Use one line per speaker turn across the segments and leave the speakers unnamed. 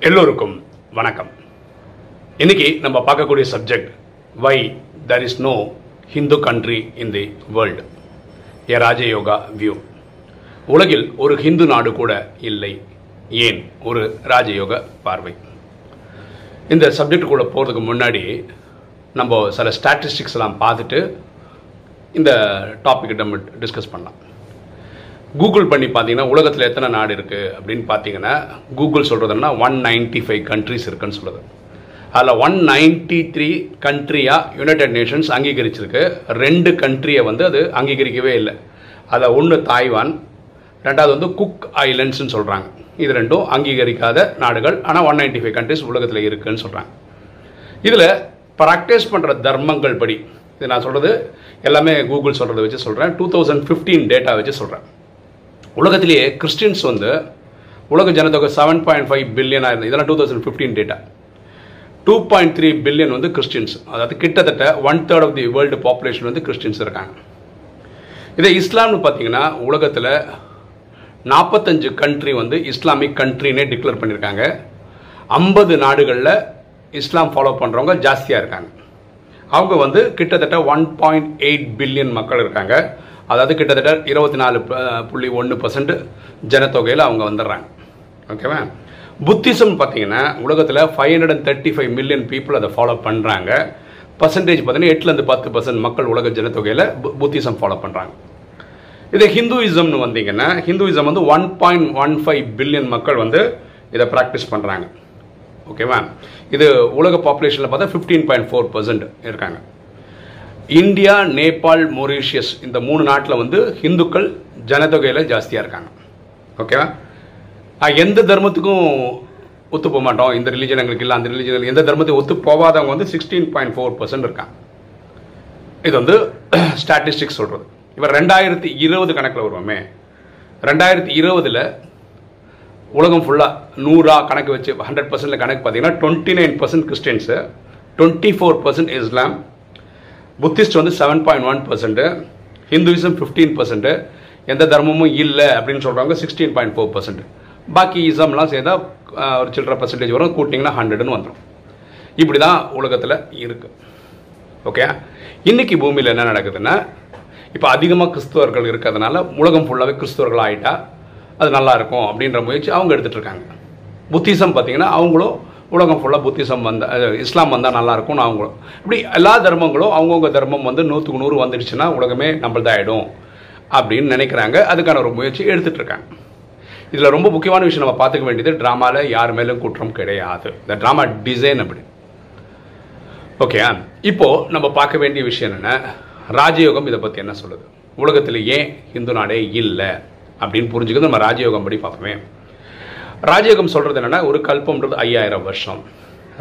எல்லோருக்கும் வணக்கம். இன்னைக்கு நம்ம பார்க்கக்கூடிய subject why there is no Hindu country in the world a Rajayoga view உலகில் ஒரு ஹிந்து நாடு கூட இல்லை. ஏன்? ஒரு ராஜயோக பார்வை. இந்த சப்ஜெக்டுக்குள்ளே போகிறதுக்கு முன்னாடி நம்ம சில ஸ்டாட்டிஸ்டிக்ஸ்லாம் பார்த்துட்டு இந்த டாபிக் நம்ம டிஸ்கஸ் பண்ணலாம். கூகுள் பண்ணி பார்த்தீங்கன்னா உலகத்தில் எத்தனை நாடு இருக்குது அப்படின்னு பார்த்தீங்கன்னா கூகுள் சொல்கிறதுனா ஒன் நைன்டி ஃபைவ் கண்ட்ரிஸ் இருக்குன்னு சொல்லுது அதில் ஒன் நைன்டி த்ரீ கண்ட்ரியாக யுனைடெட் நேஷன்ஸ் அங்கீகரிச்சிருக்கு. ரெண்டு கண்ட்ரியை வந்து அது அங்கீகரிக்கவே இல்லை. அதில் ஒன்று தாய்வான் ரெண்டாவது வந்து குக் ஐலண்ட்ஸ்னு சொல்கிறாங்க இது ரெண்டும் அங்கீகரிக்காத நாடுகள். ஆனால் ஒன் நைன்டி ஃபைவ் கண்ட்ரிஸ் உலகத்தில் இருக்குன்னு சொல்கிறாங்க இதில் ப்ராக்டிஸ் பண்ணுற தர்மங்கள் படி இது நான் சொல்கிறது எல்லாமே கூகுள் சொல்கிறத வச்சு சொல்கிறேன் டூ தௌசண்ட் ஃபிஃப்டீன் டேட்டா வச்சு சொல்கிறேன் உலகத்திலேயே கிறிஸ்டின்ஸ் வந்து உலக ஜனத்தொகை செவன் பாயிண்ட் ஃபைவ் பில்லியனாக இருந்தது. இதெல்லாம் two thousand fifteen data two point three billion வந்து கிறிஸ்டின்ஸ் அதாவது கிட்டத்தட்ட one third of the world population வந்து கிறிஸ்டின்ஸ் இருக்காங்க. இதே இஸ்லாம்னு பார்த்தீங்கன்னா உலகத்தில் நாற்பத்தஞ்சு கண்ட்ரி வந்து இஸ்லாமிக் கண்ட்ரினே டிக்ளேர் பண்ணியிருக்காங்க. ஐம்பது நாடுகளில் இஸ்லாம் ஃபாலோ பண்ணுறவங்க ஜாஸ்தியாக இருக்காங்க. அவங்க வந்து கிட்டத்தட்ட ஒன் பாயிண்ட் எயிட் பில்லியன் மக்கள் இருக்காங்க. அதாவது கிட்டத்தட்ட இருபத்தி நாலு புள்ளி ஒன்று பர்சன்ட் ஜனத்தொகையில் அவங்க வந்துடுறாங்க. ஓகேவா புத்திசம் பார்த்தீங்கன்னா உலகத்தில் five hundred and thirty five million people அதை ஃபாலோ பண்ணுறாங்க பர்சன்டேஜ் பார்த்தீங்கன்னா எட்டுலேருந்து பத்து பர்சன்ட் மக்கள் உலக ஜனத்தொகையில் புத்திசம் ஃபாலோ பண்ணுறாங்க இதே ஹிந்துயிசம்னு வந்தீங்கன்னா ஹிந்துயிசம் வந்து one point one five billion மக்கள் வந்து இதை ப்ராக்டிஸ் பண்ணுறாங்க ஓகேவா இது உலக பாப்புலேஷனில் பார்த்தா ஃபிஃப்டீன் பாயிண்ட் ஃபோர் பர்சன்ட் இருக்காங்க. இந்தியா நேபாள் மொரீஷியஸ் இந்த மூணு நாட்டில் வந்து ஹிந்துக்கள் ஜனத்தொகையில் ஜாஸ்தியாக இருக்காங்க. ஓகேவா? எந்த தர்மத்துக்கும் ஒத்து போக மாட்டோம். இந்த ரிலீஜன் எங்களுக்கு இல்லை அந்த ரிலீஜன் எந்த தர்மத்துக்கு ஒத்து போகாதவங்க வந்து சிக்ஸ்டீன் பாயிண்ட் ஃபோர் பர்சன்ட் இருக்காங்க. இது வந்து ஸ்டாட்டிஸ்டிக்ஸ் சொல்கிறது இப்போ ரெண்டாயிரத்தி இருபது கணக்கில் வருவோமே. ரெண்டாயிரத்தி இருபதில் உலகம் ஃபுல்லாக நூறா கணக்கு வச்சு ஹண்ட்ரட் பர்சன்ட் கணக்கு பார்த்தீங்கன்னா twenty nine percent Christians twenty four percent இஸ்லாம் புத்திஸ்ட் வந்து seven point one percent Hinduism fifteen percent எந்த தர்மமும் இல்லை அப்படின்னு சொல்கிறவங்க சிக்ஸ்டீன் பாயிண்ட் ஃபோர் பர்சன்ட் பாக்கி இசம்லாம் சேர்ந்தால் ஒரு சில்லற பர்சன்டேஜ் வரும் கூட்டிங்கன்னா ஹண்ட்ரட்னு வந்துடும் இப்படி தான் உலகத்தில் இருக்குது ஓகே இன்னைக்கு பூமியில் என்ன நடக்குதுன்னா இப்போ அதிகமாக கிறிஸ்துவர்கள் இருக்கிறதுனால உலகம் ஃபுல்லாகவே கிறிஸ்துவர்கள் ஆகிட்டா அது நல்லாயிருக்கும் அப்படின்ற முயற்சி அவங்க எடுத்துகிட்டு இருக்காங்க. புத்திசம் பார்த்தீங்கன்னா அவங்களும் உலகம் ஃபுல்லாக புத்திசம் வந்த இஸ்லாம் வந்தால் நல்லா இருக்கும்னு அவங்களும் இப்படி எல்லா தர்மங்களும் அவங்கவுங்க தர்மம் வந்து நூற்றுக்கு நூறு வந்துடுச்சுன்னா உலகமே நம்மள்தாயிடும் அப்படின்னு நினைக்கிறாங்க. அதுக்கான ஒரு முயற்சி எடுத்துகிட்டு இருக்காங்க. இதில் ரொம்ப முக்கியமான விஷயம் நம்ம பார்த்துக்க வேண்டியது ட்ராமாவில் யார் மேலும் குற்றம் கிடையாது. இந்த ட்ராமா டிசைன் அப்படி. ஓகே இப்போது நம்ம பார்க்க வேண்டிய விஷயம் என்னென்ன ராஜயோகம் இதை பற்றி என்ன சொல்லுது? உலகத்தில் ஏன் இந்து நாடே இல்லை? அப்படின்னு புரிஞ்சுக்கிறது நம்ம ராஜயோகம் படி பார்ப்போமே. ராஜயோகம் சொல்கிறது என்னென்னா ஒரு கல்பம்ன்றது ஐயாயிரம் வருஷம்.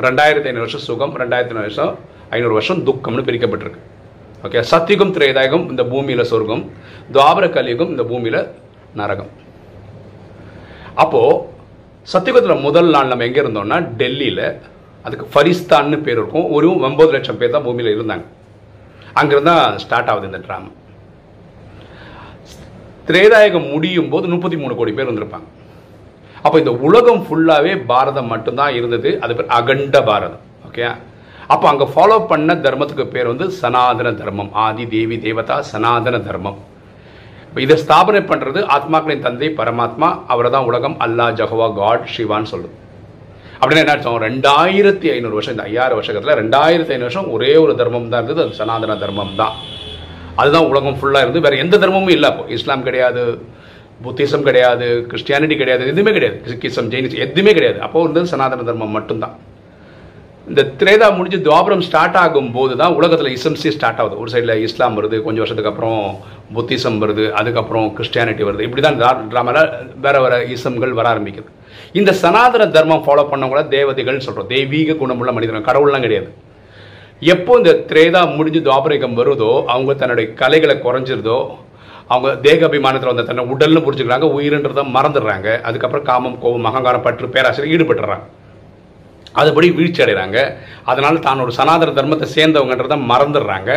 ரெண்டாயிரத்தி ஐநூறு வருஷம் சுகம் ரெண்டாயிரத்தி ஐநூறு வருஷம் ஐநூறு வருஷம் துக்கம்னு பிரிக்கப்பட்டிருக்கு. ஓகே சத்தியுகம் திரேதாயகம் இந்த பூமியில் சொர்க்கம். துவாபர கலியுகம் இந்த பூமியில் நரகம். அப்போது சத்தியுகத்தில் முதல் நாள் நம்ம எங்கே இருந்தோம்னா டெல்லியில் அதுக்கு ஃபரிஸ்தான்னு பேர் இருக்கும். ஒரு ஒம்பது லட்சம் பேர் தான் பூமியில் இருந்தாங்க. அங்கிருந்து தான் ஸ்டார்ட் ஆகுது இந்த ட்ராமா திரேதாயகம் முடியும் போது முப்பத்தி மூணு கோடி பேர் வந்திருப்பாங்க. அப்போ இந்த உலகம் ஃபுல்லாகவே பாரதம் மட்டும்தான் இருந்தது. அது பேர் அகண்ட பாரதம். ஓகே அப்போ அங்கே ஃபாலோ பண்ண தர்மத்துக்கு பேர் வந்து சனாதன தர்மம். ஆதி தேவி தேவதா சனாதன தர்மம். இப்போ இதை ஸ்தாபனை பண்ணுறது ஆத்மாக்களின் தந்தை பரமாத்மா. அவரை தான் உலகம் அல்லா ஜஹவா காட் சிவான்னு சொல்லுது அப்படின்னா என்ன ஆச்சு ரெண்டாயிரத்தி ஐநூறு வருஷம் இந்த ஐயாயிரம் வருஷத்தில் ரெண்டாயிரத்தி ஐநூறு வருஷம் ஒரே ஒரு தர்மம் தான் இருந்தது. அது சனாதன தர்மம் தான். அதுதான் உலகம் ஃபுல்லாக இருந்து வேறு எந்த தர்மமும் இல்லை அப்போ. இஸ்லாம் கிடையாது. புத்திசம் கிடையாது கிறிஸ்டியானிட்டி கிடையாது எதுவுமே கிடையாது. சிக்கிசம் ஜெயினிசம் எதுவுமே கிடையாது. அப்போ இருந்தது சனாதன தர்மம் மட்டும்தான். இந்த திரேதா முடிஞ்சு துவாபரம் ஸ்டார்ட் ஆகும் போது தான் உலகத்தில் இசம்ஸே ஸ்டார்ட் ஆகுது. ஒரு சைடில் இஸ்லாம் வருது கொஞ்சம் வருஷத்துக்கு அப்புறம் புத்திசம் வருது அதுக்கப்புறம் கிறிஸ்டியானிட்டி வருது. இப்படி தான் ட்ராமாவில் வேற வேற இசம்கள் வர ஆரம்பிக்குது. இந்த சனாதன தர்மம் ஃபாலோ பண்ணவங்கள தேவதைகள்னு சொல்கிறோம் தெய்வீக குணமுள்ள மனிதன் கடவுள்லாம் கிடையாது. எப்போ இந்த திரேதா முடிஞ்சு துவாபரிகம் வருதோ அவங்க தன்னுடைய கலைகளை குறைஞ்சிருதோ அவங்க தேக அபிமானத்தில் வந்த தன்னை உடல்னு புரிஞ்சுக்கிறாங்க உயிர்ன்றதை மறந்துடுறாங்க. அதுக்கப்புறம் காமம் கோபம் அகங்காரம் பற்று பேராசிரியர் ஈடுபட்டுறாங்க. அதுபடி வீழ்ச்சி அடைகிறாங்க. அதனால் தான் ஒரு சனாதன தர்மத்தை சேர்ந்தவங்கன்றதை மறந்துடுறாங்க.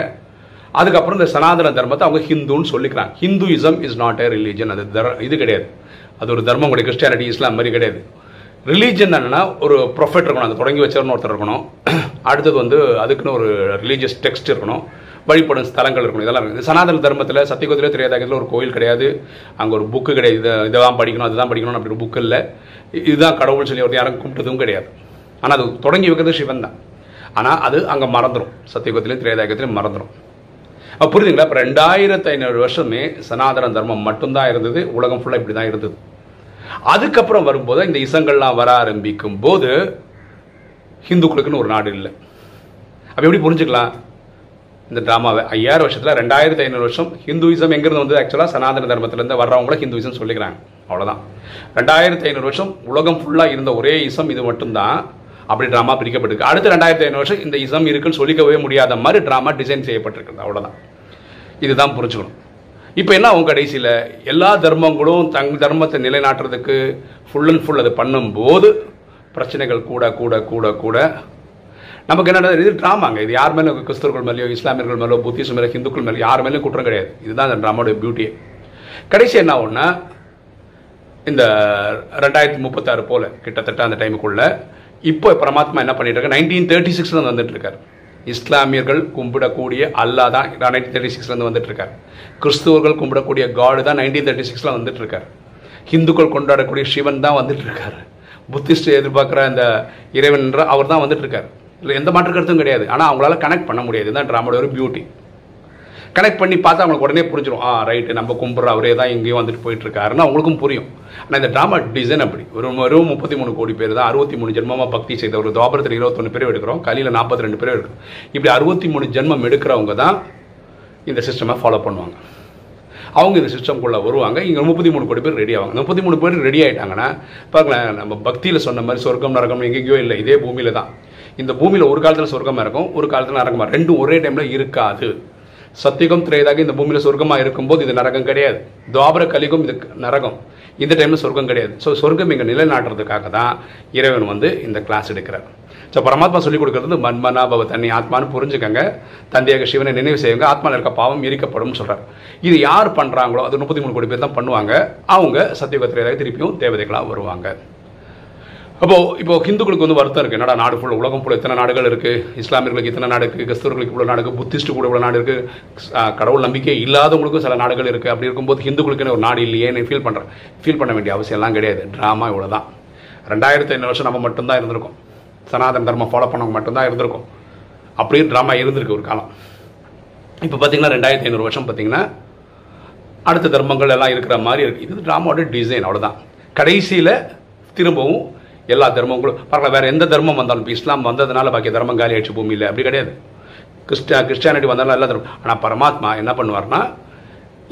அதுக்கப்புறம் இந்த சனாதன தர்மத்தை அவங்க ஹிந்துன்னு சொல்லிக்கிறாங்க. Hinduism is not a religion அது தர் இது கிடையாது. அது ஒரு தர்மம் கிடையாது கிறிஸ்டியானிட்டி இஸ்லாம் மாதிரி கிடையாது. ரிலீஜன் என்னென்னா ஒரு ப்ரொஃபெட் இருக்கணும் அதை தொடங்கி வச்சவர்னு ஒருத்தர் இருக்கணும். அடுத்தது வந்து அதுக்குன்னு ஒரு ரிலீஜியஸ் டெக்ஸ்ட் இருக்கணும். வழிபடும் ஸ்தலங்கள் இருக்கணும். இதெல்லாம் இருக்குது சனாதன தர்மத்தில் சத்தியகுதியில் திரையதாகத்தில் ஒரு கோயில் கிடையாது. அங்கே ஒரு புக்கு கிடையாது. இதை இதெல்லாம் படிக்கணும் அதுதான் படிக்கணும் அப்படி ஒரு புக்கு இல்லை. இதுதான் கடவுள் சொல்லி ஒருத்தர் யாரும் கும்பிட்டதும் கிடையாது. ஆனால் அது தொடங்கி வைக்கிறது சிவன் தான். ஆனால் அது அங்கே மறந்துடும் சத்தியகுதிலையும் திரையதாகத்திலையும் மறந்துடும் அப்போ புரியுதுங்களா? இப்போ ரெண்டாயிரத்து ஐநூறு வருஷமே சனாதன தர்மம் மட்டும்தான் இருந்தது. உலகம் ஃபுல்லாக இப்படி தான் இருந்தது. அதுக்கப்புறம் வரும்போது இந்த இசங்கள்லாம் வர ஆரம்பிக்கும் போது ஹிந்துக்களுக்குன்னு ஒரு நாடு இல்லை. அப்போ எப்படி புரிஞ்சுக்கலாம்? இந்த ட்ராமாவை. ஐயாயிரம் வருஷத்தில் ரெண்டாயிரத்தி ஐநூறு வருஷம் ஹிந்துவிசம் எங்கிருந்து வந்து ஆக்சுவலாக சனாதன தர்மத்திலேருந்து வர்றவங்கள ஹிந்துவிசம் சொல்லிக்கிறாங்க. அவ்வளோதான் ரெண்டாயிரத்தி ஐநூறு வருஷம் உலகம் ஃபுல்லாக இருந்த ஒரே இசம் இது மட்டும்தான். அப்படி ட்ராமா பிரிக்கப்பட்டிருக்கு. அடுத்த ரெண்டாயிரத்தி ஐநூறு வருஷம் இந்த இசம் இருக்குன்னு சொல்லிக்கவே முடியாத மாதிரி ட்ராமா டிசைன் செய்யப்பட்டிருக்கிறது. அவ்வளோதான் இதுதான் புரிஞ்சுக்கணும். இப்போ என்ன அவங்க கடைசியில்? எல்லா தர்மங்களும் தங் தர்மத்தை நிலைநாட்டுறதுக்கு ஃபுல் அண்ட் ஃபுல் அது பண்ணும்போது பிரச்சனைகள் கூட கூட கூட கூட நமக்கு என்ன இது ட்ராமாங்க இது யார் மேலே கிறிஸ்தவர்கள் மேலேயோ இஸ்லாமியர்கள் மேலோ புத்திசம் மேலே ஹிந்துக்கள் மேலே யார் மேலேயும் குற்றம் கிடையாது. இதுதான் அந்த ட்ராமாவோட பியூட்டியே கடைசி என்ன ஒன்று இந்த ரெண்டாயிரத்தி முப்பத்தாறு போல கிட்டத்தட்ட அந்த டைமுக்குள்ள இப்போ பரமாத்மா என்ன பண்ணிட்டு இருக்காரு? நைன்டீன் தேர்ட்டி சிக்ஸ்ல வந்துட்டு இருக்காரு. இஸ்லாமியர்கள் கும்பிடக்கூடிய அல்லா தான் நைன்டீன் தேர்ட்டி சிக்ஸ்லேருந்து வந்துட்டு இருக்காரு. கிறிஸ்துவர்கள் கும்பிடக்கூடிய காடு தான் நைன்டீன் தேர்ட்டி சிக்ஸில் வந்துட்டு இருக்காரு. ஹிந்துக்கள் கொண்டாடக்கூடிய சிவன் தான் வந்துட்டு இருக்காரு. புத்திஸ்ட் எதிர்பார்க்குற அந்த இறைவன் அவர் தான் வந்துட்டு இருக்காரு. இல்லை எந்த மாற்று கருத்தும் கிடையாது. ஆனால் அவங்களால கனெக்ட் பண்ண முடியாது. இதுதான் ட்ராமாவோட ஒரு பியூட்டி கனெக்ட் பண்ணி பார்த்தா அவங்களுக்கு உடனே புரிஞ்சிடும் ஆ ரைட்டு நம்ம கும்பிட்ற அவரே தான் இங்கேயும் வந்துட்டு போயிட்டுருக்காருன்னு அவங்களுக்கும் புரியும். ஆனால் இந்த ட்ராமா டிசைன் அப்படி. ஒரு வெறும் முப்பத்தி மூணு கோடி பேர் தான் அறுபத்தி மூணு ஜென்மமாக பக்தி செய்த ஒரு துவாபரத்தில் இருபத்தொன்று பேர் எடுக்கிறோம். கலியில் நாற்பத்தி ரெண்டு பேர் எடுக்கிறோம். இப்படி அறுபத்தி மூணு ஜென்மம் எடுக்கிறவங்க தான் இந்த சிஸ்டமை ஃபாலோ பண்ணுவாங்க. அவங்க இந்த சிஸ்டம்குள்ளே வருவாங்க. இங்கே முப்பத்தி மூணு கோடி பேர் ரெடி ஆவாங்க. முப்பத்தி மூணு பேர் ரெடி ஆகிட்டாங்கன்னா பார்க்கலாம் நம்ம பக்தியில் சொன்ன மாதிரி சொர்க்கம் நரகம் எங்கேயோ இல்லை. இதே பூமியில் தான். இந்த பூமியில் ஒரு காலத்தில் சொர்க்கமாக இருக்கும் ஒரு காலத்தில் நரகமாக ரெண்டும் ஒரே டைமில் இருக்காது. சத்தியகம் திரையதாக இந்த பூமியில் சொர்க்கமாக இருக்கும்போது இது நரகம் கிடையாது. துவாபர கலிகம் இது நரகம். இந்த டைமில் சொர்க்கம் கிடையாது. ஸோ சொர்க்கம் இங்கே நிலைநாட்டுறதுக்காக தான் இறைவன் வந்து இந்த கிளாஸ் எடுக்கிறார். ஸோ பரமாத்மா சொல்லிக் கொடுக்குறது மன்மனா பவ தண்ணி ஆத்மான்னு புரிஞ்சுக்கங்க. தந்தையாக சிவனை நினைவு செய்யுங்க. ஆத்மாவில் இருக்க பாவம் இருக்கப்படும் சொல்கிறார் இது யார் பண்ணுறாங்களோ அது முப்பத்தி மூணு கோடி பேர் தான் பண்ணுவாங்க. அவங்க சத்தியகத்திரையாக திருப்பியும் தேவதைகளாக வருவாங்க. அப்போ இப்போ ஹிந்துக்களுக்கு வந்து வருத்தம் இருக்கு. என்னடா நாடு ஃபுல்லாக உலகம் ஃபுல்லாக இத்தனை நாடுகள் இருக்கு? இஸ்லாமியர்களுக்கு இத்தனை நாடு இருக்கு? கிறிஸ்தவர்களுக்கு இவ்வளோ நாடு புத்திஸ்ட்டு கூட இவ்வளோ நாடு இருக்கு? கடவுள் நம்பிக்கை இல்லாதவங்களுக்கும் சில நாடுகள் இருக்கு. அப்படி இருக்கும்போது ஹிந்துக்களுக்குன்னு ஒரு நாடு இல்லையேன்னு ஃபீல் பண்ணுறேன் ஃபீல் பண்ண வேண்டிய அவசியம் எல்லாம் கிடையாது. ட்ராமா இவ்வளோ தான் ரெண்டாயிரத்தி ஐநூறு வருஷம் நம்ம மட்டும்தான் இருந்திருக்கோம். சனாதன தர்மம் ஃபாலோ பண்ணவங்க மட்டும்தான் இருந்திருக்கும். அப்படியே ட்ராமா இருந்திருக்கு ஒரு காலம். இப்போ பார்த்தீங்கன்னா ரெண்டாயிரத்தி ஐநூறு வருஷம் பார்த்தீங்கன்னா அடுத்த தர்மங்கள் எல்லாம் இருக்கிற மாதிரி இருக்குது இது ட்ராமாவோட டிசைன் அவ்வளோதான் கடைசியில் திரும்பவும் எல்லா தர்மங்களும் பரவாயில்ல வேற எந்த தர்மம் வந்தாலும் இப்போ இஸ்லாம் வந்ததுனால பாக்கி தர்மம் காலி ஆயிடுச்சு பூமியில் அப்படி கிடையாது. கிறிஸ்டியா கிறிஸ்டியானிட்டி வந்தாலும் எல்லா தர்மம். ஆனால் பரமாத்மா என்ன பண்ணுவார்னா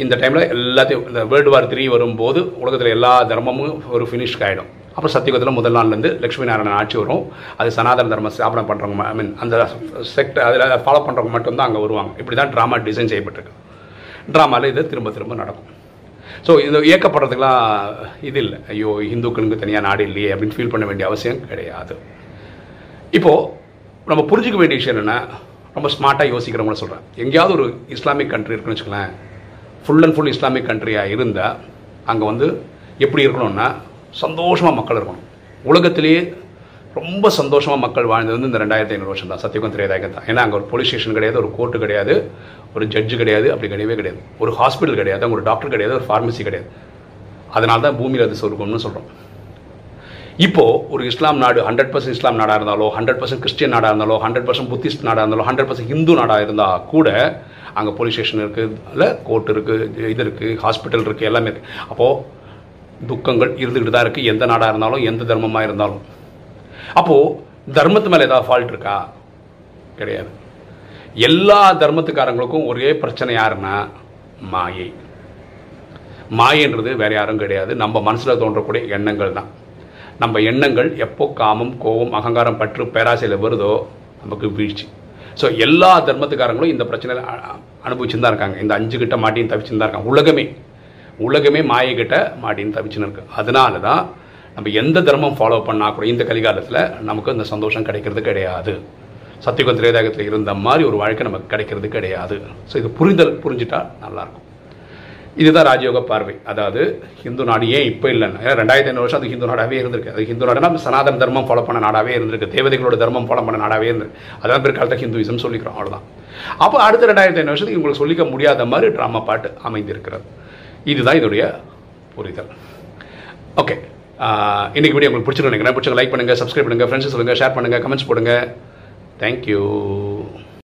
இந்த டைமில் எல்லாத்தையும் இந்த வேர்ல்டு வார் த்ரீ வரும்போது உலகத்தில் எல்லா தர்மமும் ஒரு ஃபினிஷ் ஆகிடும் அப்புறம் சத்தியகுதத்தில் முதல் நாள்லேருந்து லட்சுமி நாராயணன் ஆட்சி வரும். அது சனாதன தர்ம ஸ்தாபனம் பண்ணுறவங்க ஐ மீன் அந்த செக்ட் அதில் ஃபாலோ பண்ணுறவங்க மட்டும்தான் அங்கே வருவாங்க. இப்படி தான் ட்ராமா டிசைன் செய்யப்பட்டிருக்கு ட்ராமாவில் இது திரும்ப திரும்ப நடக்கும். ஸோ இது இயக்கப்படுறதுக்கெலாம் இது இல்லை. ஐயோ இந்துக்களுக்கு தனியாக நாடு இல்லையே அப்படின்னு ஃபீல் பண்ண வேண்டிய அவசியம் கிடையாது. இப்போது நம்ம புரிஞ்சிக்க வேண்டிய விஷயம் என்னென்னா ரொம்ப ஸ்மார்ட்டாக யோசிக்கிறவங்கள சொல்கிறேன் எங்கேயாவது ஒரு இஸ்லாமிக் கண்ட்ரி இருக்குன்னு வச்சுக்கலாம் ஃபுல் அண்ட் ஃபுல் இஸ்லாமிக் கண்ட்ரியாக இருந்தால் அங்கே வந்து எப்படி இருக்கணும்னா சந்தோஷமாக மக்கள் இருக்கணும். உலகத்திலேயே ரொம்ப சந்தோஷமாக மக்கள் வாழ்ந்தது வந்து இந்த ரெண்டாயிரத்தி ஐநூறு வருஷம் தான் சத்தியகுந்த் திரேதாயகம் தான். ஏன்னா அங்கே ஒரு போலீஸ் ஸ்டேஷன் கிடையாது ஒரு கோர்ட்டு கிடையாது ஒரு ஜட்ஜு கிடையாது அப்படி கிடையவே கிடையாது. ஒரு ஹாஸ்பிட்டல் கிடையாது அங்கே ஒரு டாக்டர் கிடையாது ஒரு ஃபார்மசி கிடையாது. அதனால தான் பூமியில் அது சொருக்கம்னு சொல்கிறோம் இப்போ ஒரு இஸ்லாம் நாடு ஹண்ட்ரட் பர்சன்ட் இஸ்லாம் நாடாக இருந்தாலோ ஹண்ட்ரட் பர்சன்ட் கிறிஸ்டியன் நாடாக இருந்தாலோ ஹண்ட்ரட் பர்சன்ட் புத்திஸ்ட் நாடாக இருந்தாலோ ஹண்ட்ரட் பர்சன்ட் ஹிந்து நாடாக இருந்தால் கூட அங்கே போலீஸ் ஸ்டேஷன் இருக்குது இல்லை கோர்ட் இருக்குது இது இருக்குது ஹாஸ்பிட்டல் இருக்குது எல்லாமே இருக்குது அப்போது துக்கங்கள் இருந்துக்கிட்டு தான் இருக்குது எந்த நாடாக இருந்தாலும் எந்த தர்மமாக இருந்தாலும். அப்போது தர்மத்து மேலே ஏதாவது ஃபால்ட் இருக்கா? கிடையாது. எல்லா தர்மத்துக்காரங்களுக்கும் ஒரே பிரச்சனை யாருன்னா மாயை. மாயன்றது வேற யாரும் கிடையாது. நம்ம மனசில் தோன்றக்கூடிய எண்ணங்கள் தான். நம்ம எண்ணங்கள் எப்போ காமம் கோபம் அகங்காரம் பற்று பேராசையில் வருதோ நமக்கு வீழ்ச்சி. ஸோ எல்லா தர்மத்துக்காரங்களும் இந்த பிரச்சனையில் அனுபவிச்சுன்னு தான் இருக்காங்க. இந்த அஞ்சு கிட்ட மாட்டின்னு தவிச்சுன்னு தான் இருக்காங்க. உலகமே. உலகமே மாயை கிட்ட மாட்டின்னு தவிச்சுன்னு இருக்கு. அதனால தான் நம்ம எந்த தர்மம் ஃபாலோ பண்ணால் கூட இந்த கலிகாலத்தில் நமக்கு இந்த சந்தோஷம் கிடைக்கிறது கிடையாது. சத்தியகுந்த திரேதாகத்தில் இருந்த மாதிரி ஒரு வாழ்க்கை நமக்கு கிடைக்கிறது கிடையாது. ஸோ இது புரிதல் புரிஞ்சுட்டா நல்லாயிருக்கும் இதுதான் ராஜயோக பார்வை. அதாவது ஹிந்து நாடு ஏன் இப்போ இல்லைன்னா ஏன்னா ரெண்டாயிரத்தி ஐநூறு வருஷம் அது ஹிந்து நாடாகவே இருந்திருக்கு. அது ஹிந்து நாடுனா சனாதன தர்மம் ஃபாலோ பண்ண நாடாகவே இருந்திருக்கு. தேவதைகளோட தர்மம் ஃபாலோ பண்ண நாடாகவே இருந்திருக்கு. அதான் பிற்காலத்தில் ஹிந்துவிசம் சொல்லிக்கிறோம் அவ்வளோதான் அப்போ அடுத்த ரெண்டாயிரத்தி ஐநூறு வருஷத்துக்கு உங்களுக்கு சொல்லிக்க முடியாத மாதிரி ட்ராமா பாட்டு அமைந்திருக்கிறது. இதுதான் இதோடைய புரிதல். ஓகே இன்னைக்கு வீடியோ உங்களுக்கு பிடிச்சிருக்கு நினைக்கிறேன். பிடிச்சிங்க லைக் பண்ணுங்கள் சப்ஸ்கிரைப் பண்ணுங்கள் ஃப்ரெண்ட்ஸ் சொல்லுங்கள் ஷேர் பண்ணுங்கள் கமெண்ட்ஸ் போடுங்க. தேங்க்யூ